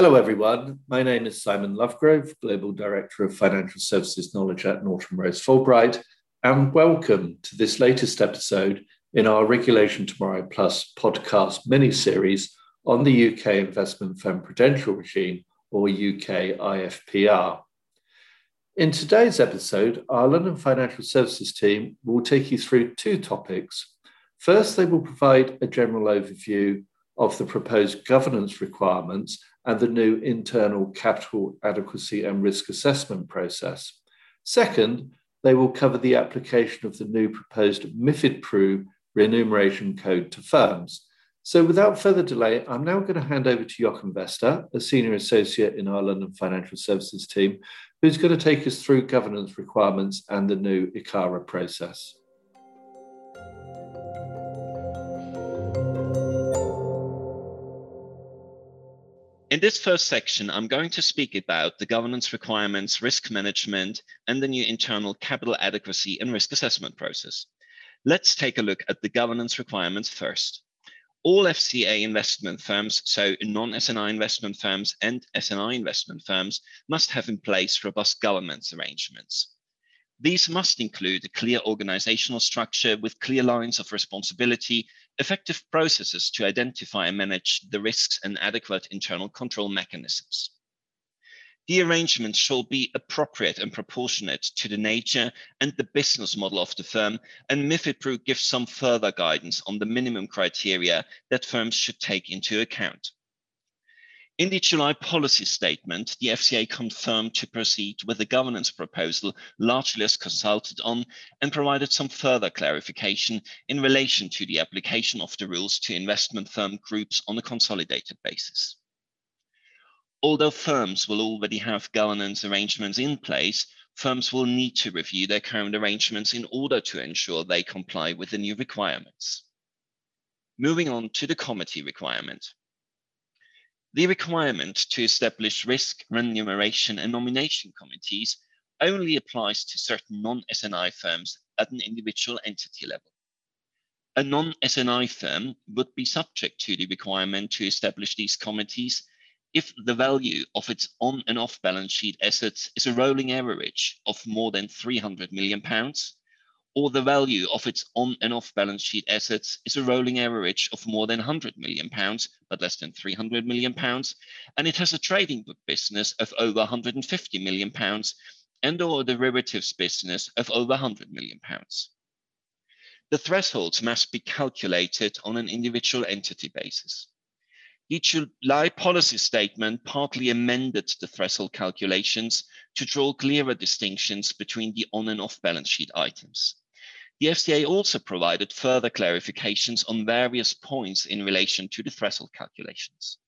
Hello, everyone. My name is Simon Lovegrove, Global Director of Financial Services Knowledge at Norton Rose Fulbright, and welcome to this latest episode in our Regulation Tomorrow Plus podcast mini series on the UK Investment Firm Prudential Regime, or UK IFPR. In today's episode, our London Financial Services team will take you through two topics. First, they will provide a general overview of the proposed governance requirements and the new internal capital adequacy and risk assessment process. Second, they will cover the application of the new proposed MIFID Pru remuneration code to firms. So, without further delay, I'm now going to hand over to Jochen Wester, a senior associate in our London Financial Services team, who's going to take us through governance requirements and the new ICARA process. In this first section, I'm going to speak about the governance requirements, risk management, and the new internal capital adequacy and risk assessment process. Let's take a look at the governance requirements first. All FCA investment firms, so non-SNI investment firms and SNI investment firms, must have in place robust governance arrangements. These must include a clear organizational structure with clear lines of responsibility, effective processes to identify and manage the risks, and adequate internal control mechanisms. The arrangement shall be appropriate and proportionate to the nature and the business model of the firm, and MIFID Pru gives some further guidance on the minimum criteria that firms should take into account. In the July policy statement, the FCA confirmed to proceed with the governance proposal largely as consulted on and provided some further clarification in relation to the application of the rules to investment firm groups on a consolidated basis. Although firms will already have governance arrangements in place, firms will need to review their current arrangements in order to ensure they comply with the new requirements. Moving on to the committee requirement. The requirement to establish risk, remuneration, and nomination committees only applies to certain non-SNI firms at an individual entity level. A non-SNI firm would be subject to the requirement to establish these committees if the value of its on and off balance sheet assets is a rolling average of more than 300 million pounds or the value of its on and off balance sheet assets is a rolling average of more than 100 million pounds, but less than 300 million pounds, and it has a trading book business of over 150 million pounds and or a derivatives business of over 100 million pounds. The thresholds must be calculated on an individual entity basis. The July policy statement partly amended the threshold calculations to draw clearer distinctions between the on and off balance sheet items. The FCA also provided further clarifications on various points in relation to the threshold calculations.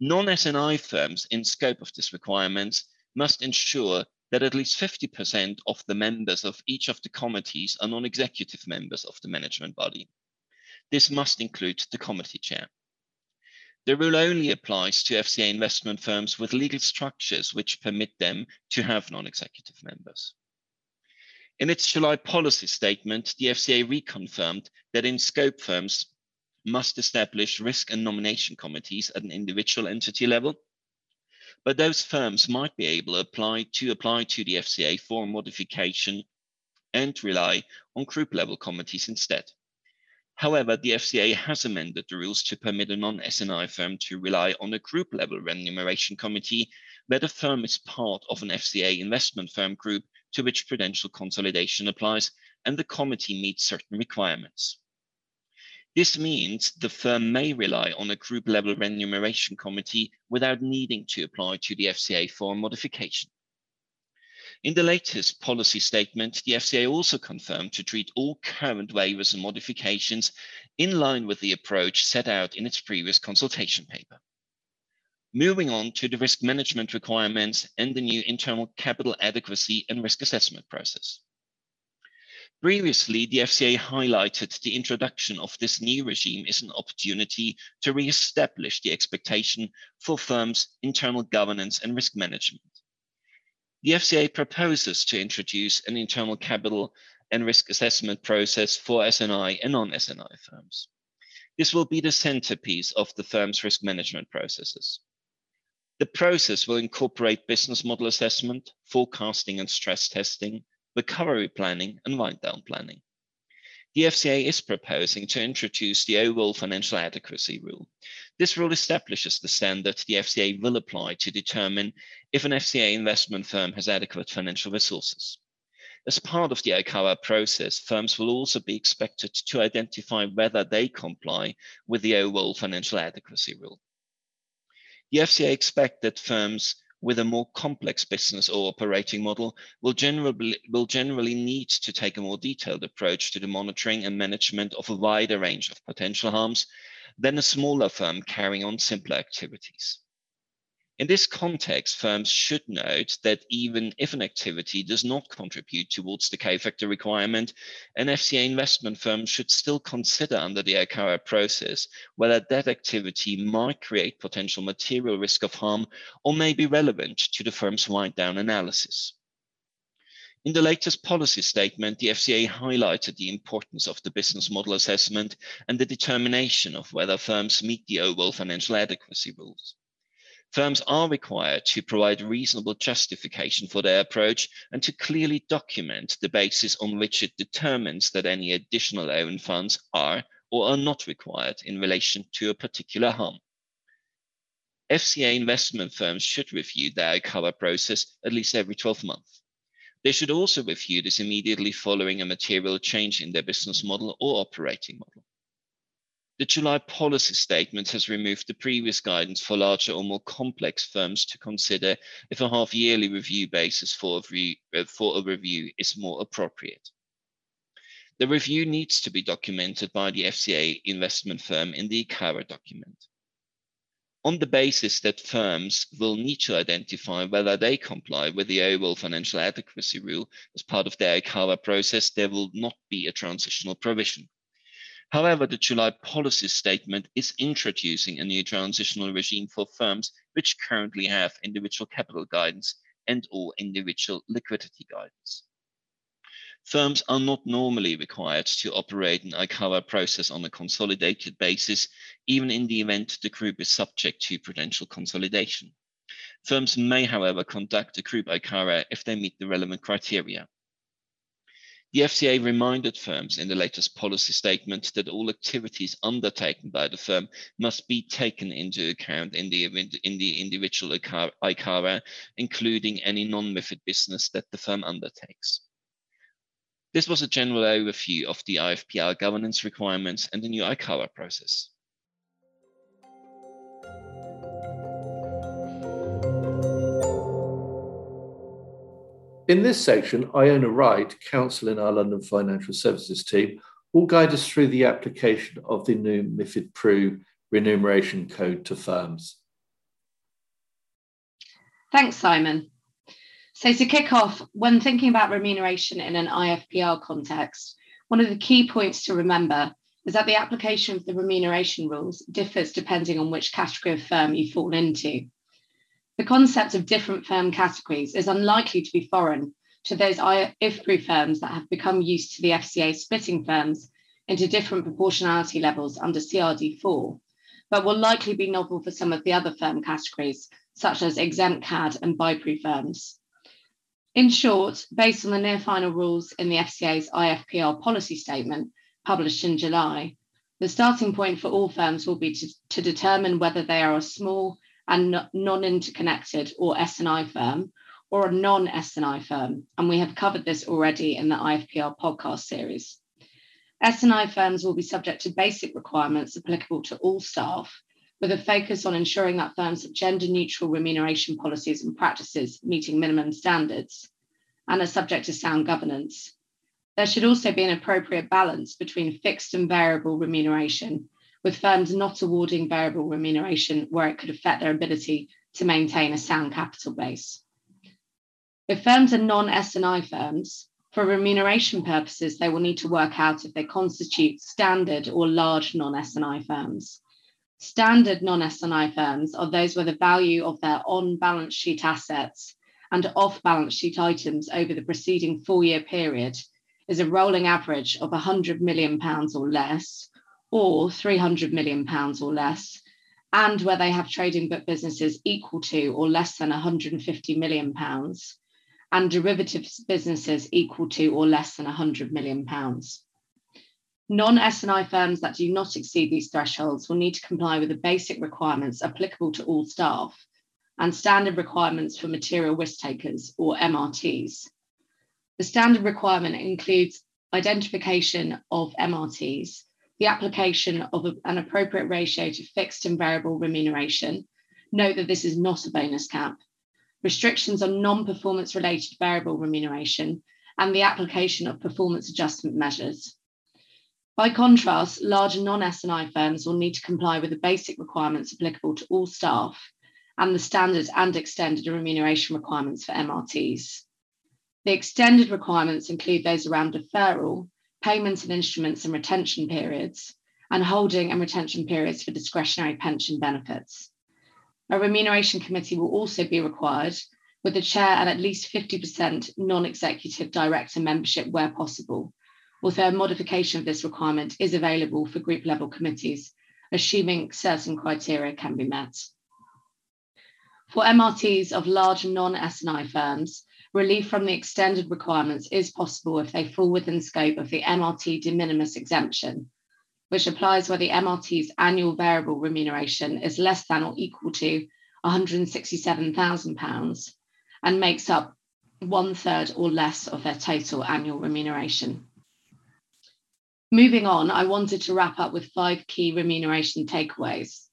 Non-SNI firms in scope of this requirement must ensure that at least 50% of the members of each of the committees are non-executive members of the management body. This must include the committee chair. The rule only applies to FCA investment firms with legal structures which permit them to have non-executive members. In its July policy statement, the FCA reconfirmed that in scope firms must establish risk and nomination committees at an individual entity level. But those firms might be able to apply to apply to the FCA for modification and rely on group level committees instead. However, the FCA has amended the rules to permit a non-SNI firm to rely on a group level remuneration committee where the firm is part of an FCA investment firm group to which prudential consolidation applies, and the committee meets certain requirements. This means the firm may rely on a group level remuneration committee without needing to apply to the FCA for a modification. In the latest policy statement, the FCA also confirmed to treat all current waivers and modifications in line with the approach set out in its previous consultation paper. Moving on to the risk management requirements and the new internal capital adequacy and risk assessment process. Previously, the FCA highlighted the introduction of this new regime is an opportunity to re-establish the expectation for firms' internal governance and risk management. The FCA proposes to introduce an internal capital and risk assessment process for SNI and non-SNI firms. This will be the centerpiece of the firm's risk management processes. The process will incorporate business model assessment, forecasting and stress testing, recovery planning, and wind down planning. The FCA is proposing to introduce the overall financial adequacy rule. This rule establishes the standard the FCA will apply to determine if an FCA investment firm has adequate financial resources. As part of the ICARA process, firms will also be expected to identify whether they comply with the overall financial adequacy rule. The FCA expect that firms with a more complex business or operating model will generally, will generally need to take a more detailed approach to the monitoring and management of a wider range of potential harms than a smaller firm carrying on simpler activities. In this context, firms should note that even if an activity does not contribute towards the K-factor requirement, an FCA investment firm should still consider under the ICARA process whether that activity might create potential material risk of harm or may be relevant to the firm's wind down analysis. In the latest policy statement, the FCA highlighted the importance of the business model assessment and the determination of whether firms meet the overall financial adequacy rules. Firms are required to provide reasonable justification for their approach and to clearly document the basis on which it determines that any additional own funds are or are not required in relation to a particular harm. FCA investment firms should review their ICARA process at least every 12 months. They should also review this immediately following a material change in their business model or operating model. The July policy statement has removed the previous guidance for larger or more complex firms to consider if a half yearly review basis for a, review, uh, for a review is more appropriate. The review needs to be documented by the FCA investment firm in the ICARA document. On the basis that firms will need to identify whether they comply with the overall financial adequacy rule as part of their ICARA process, there will not be a transitional provision. However, the July policy statement is introducing a new transitional regime for firms which currently have individual capital guidance and or individual liquidity guidance. Firms are not normally required to operate an ICARA process on a consolidated basis, even in the event the group is subject to prudential consolidation. Firms may, however, conduct a group ICARA if they meet the relevant criteria. The FCA reminded firms in the latest policy statement that all activities undertaken by the firm must be taken into account in the, in the individual ICARA, including any non-MIFID business that the firm undertakes. This was a general overview of the IFPR governance requirements and the new ICARA process. In this section, Iona Wright, counsel in our London Financial Services team, will guide us through the application of the new MIFID Pru remuneration code to firms. Thanks, Simon. So to kick off, when thinking about remuneration in an IFPR context, one of the key points to remember is that the application of the remuneration rules differs depending on which category of firm you fall into. The concept of different firm categories is unlikely to be foreign to those IFPRU firms that have become used to the FCA splitting firms into different proportionality levels under CRD4, but will likely be novel for some of the other firm categories, such as exempt CAD and BIPRU firms. In short, based on the near final rules in the FCA's IFPR policy statement published in July, the starting point for all firms will be to, to determine whether they are a small and non-interconnected or SNI firm or a non-SNI firm. And we have covered this already in the IFPR podcast series. SNI firms will be subject to basic requirements applicable to all staff, with a focus on ensuring that firms have gender neutral remuneration policies and practices meeting minimum standards and are subject to sound governance. There should also be an appropriate balance between fixed and variable remuneration with firms not awarding variable remuneration where it could affect their ability to maintain a sound capital base. If firms are non-SNI firms, for remuneration purposes, they will need to work out if they constitute standard or large non-SNI firms. Standard non-SNI firms are those where the value of their on-balance sheet assets and off-balance sheet items over the preceding four-year period is a rolling average of 100 million pounds or less, or 300 million pounds or less, and where they have trading book businesses equal to or less than 150 million pounds, and derivatives businesses equal to or less than 100 million pounds. Non-SNI firms that do not exceed these thresholds will need to comply with the basic requirements applicable to all staff and standard requirements for material risk takers or MRTs. The standard requirement includes identification of MRTs, the application of a, an appropriate ratio to fixed and variable remuneration. Note that this is not a bonus cap. Restrictions on non-performance related variable remuneration and the application of performance adjustment measures. By contrast, large non-SNI firms will need to comply with the basic requirements applicable to all staff and the standard and extended remuneration requirements for MRTs. The extended requirements include those around deferral, payments and instruments and retention periods, and holding and retention periods for discretionary pension benefits. A remuneration committee will also be required with the chair and at least 50% non-executive director membership where possible, although a modification of this requirement is available for group level committees, assuming certain criteria can be met. For MRTs of large non-SNI firms, relief from the extended requirements is possible if they fall within scope of the MRT de minimis exemption, which applies where the MRT's annual variable remuneration is less than or equal to £167,000 and makes up one third or less of their total annual remuneration. Moving on, I wanted to wrap up with five key remuneration takeaways.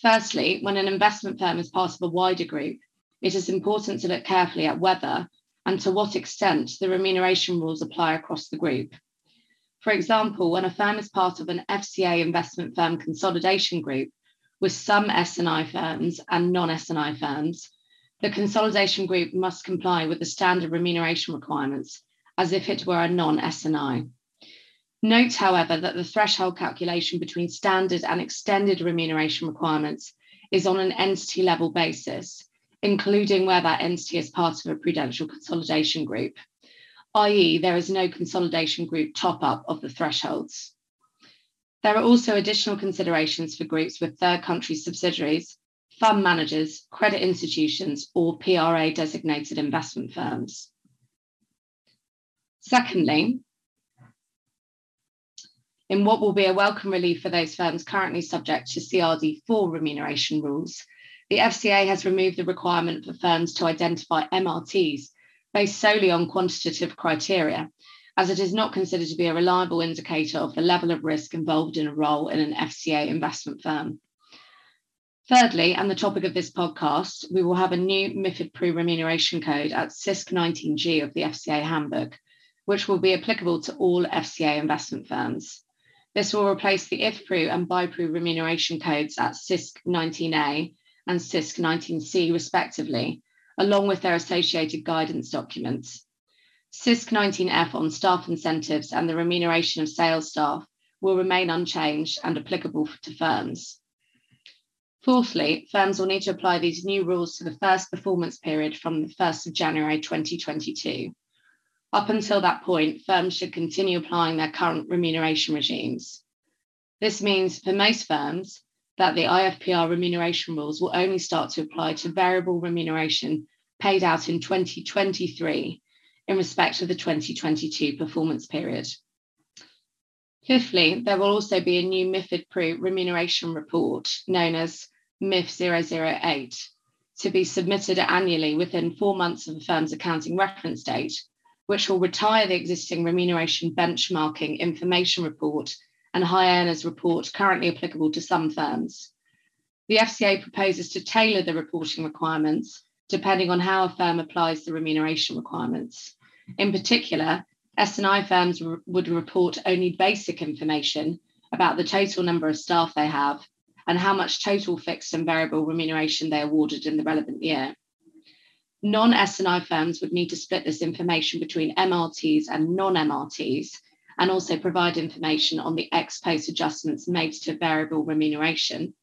Firstly, when an investment firm is part of a wider group, it is important to look carefully at whether and to what extent the remuneration rules apply across the group. For example, when a firm is part of an FCA investment firm consolidation group with some SNI firms and non-SNI firms, the consolidation group must comply with the standard remuneration requirements as if it were a non-SNI. Note, however, that the threshold calculation between standard and extended remuneration requirements is on an entity level basis including where that entity is part of a prudential consolidation group, i.e., there is no consolidation group top up of the thresholds. There are also additional considerations for groups with third country subsidiaries, fund managers, credit institutions, or PRA designated investment firms. Secondly, in what will be a welcome relief for those firms currently subject to CRD4 remuneration rules, the FCA has removed the requirement for firms to identify MRTs based solely on quantitative criteria, as it is not considered to be a reliable indicator of the level of risk involved in a role in an FCA investment firm. Thirdly, and the topic of this podcast, we will have a new MIFID Pru remuneration code at SYSC 19G of the FCA handbook, which will be applicable to all FCA investment firms. This will replace the IFPRU and BIPRU remuneration codes at SYSC 19A and SYSC 19C, respectively, along with their associated guidance documents. SYSC 19F on staff incentives and the remuneration of sales staff will remain unchanged and applicable to firms. Fourthly, firms will need to apply these new rules to the first performance period from the 1st of January 2022. Up until that point, firms should continue applying their current remuneration regimes. This means for most firms, that the IFPR remuneration rules will only start to apply to variable remuneration paid out in 2023 in respect of the 2022 performance period. Fifthly, there will also be a new MIFID Pru remuneration report known as MIF 008 to be submitted annually within four months of the firm's accounting reference date, which will retire the existing remuneration benchmarking information report and high earners report currently applicable to some firms. The FCA proposes to tailor the reporting requirements depending on how a firm applies the remuneration requirements. In particular, SNI firms would report only basic information about the total number of staff they have and how much total fixed and variable remuneration they awarded in the relevant year. Non-SNI firms would need to split this information between MRTs and non-MRTs and also provide information on the ex post adjustments made to variable remuneration.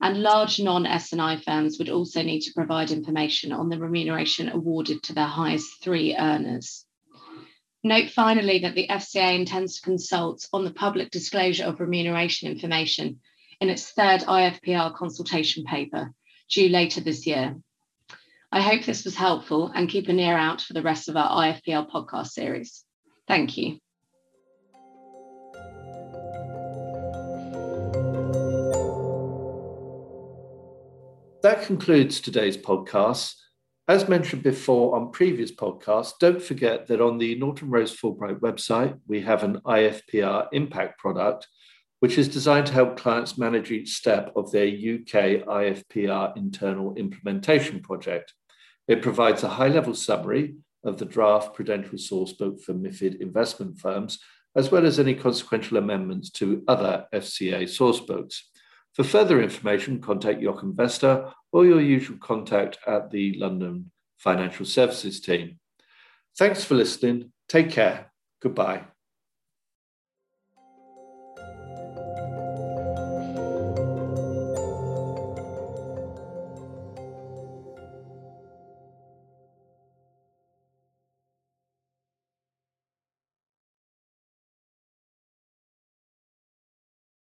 And large non SNI firms would also need to provide information on the remuneration awarded to their highest three earners. Note finally that the FCA intends to consult on the public disclosure of remuneration information in its third IFPR consultation paper, due later this year. I hope this was helpful and keep an ear out for the rest of our IFPR podcast series. Thank you. That concludes today's podcast. As mentioned before on previous podcasts, don't forget that on the Norton Rose Fulbright website, we have an IFPR impact product, which is designed to help clients manage each step of their UK IFPR internal implementation project. It provides a high level summary of the draft Prudential Sourcebook for MIFID investment firms, as well as any consequential amendments to other FCA sourcebooks. For further information, contact Jochen Vester or your usual contact at the London Financial Services team. Thanks for listening. Take care. Goodbye.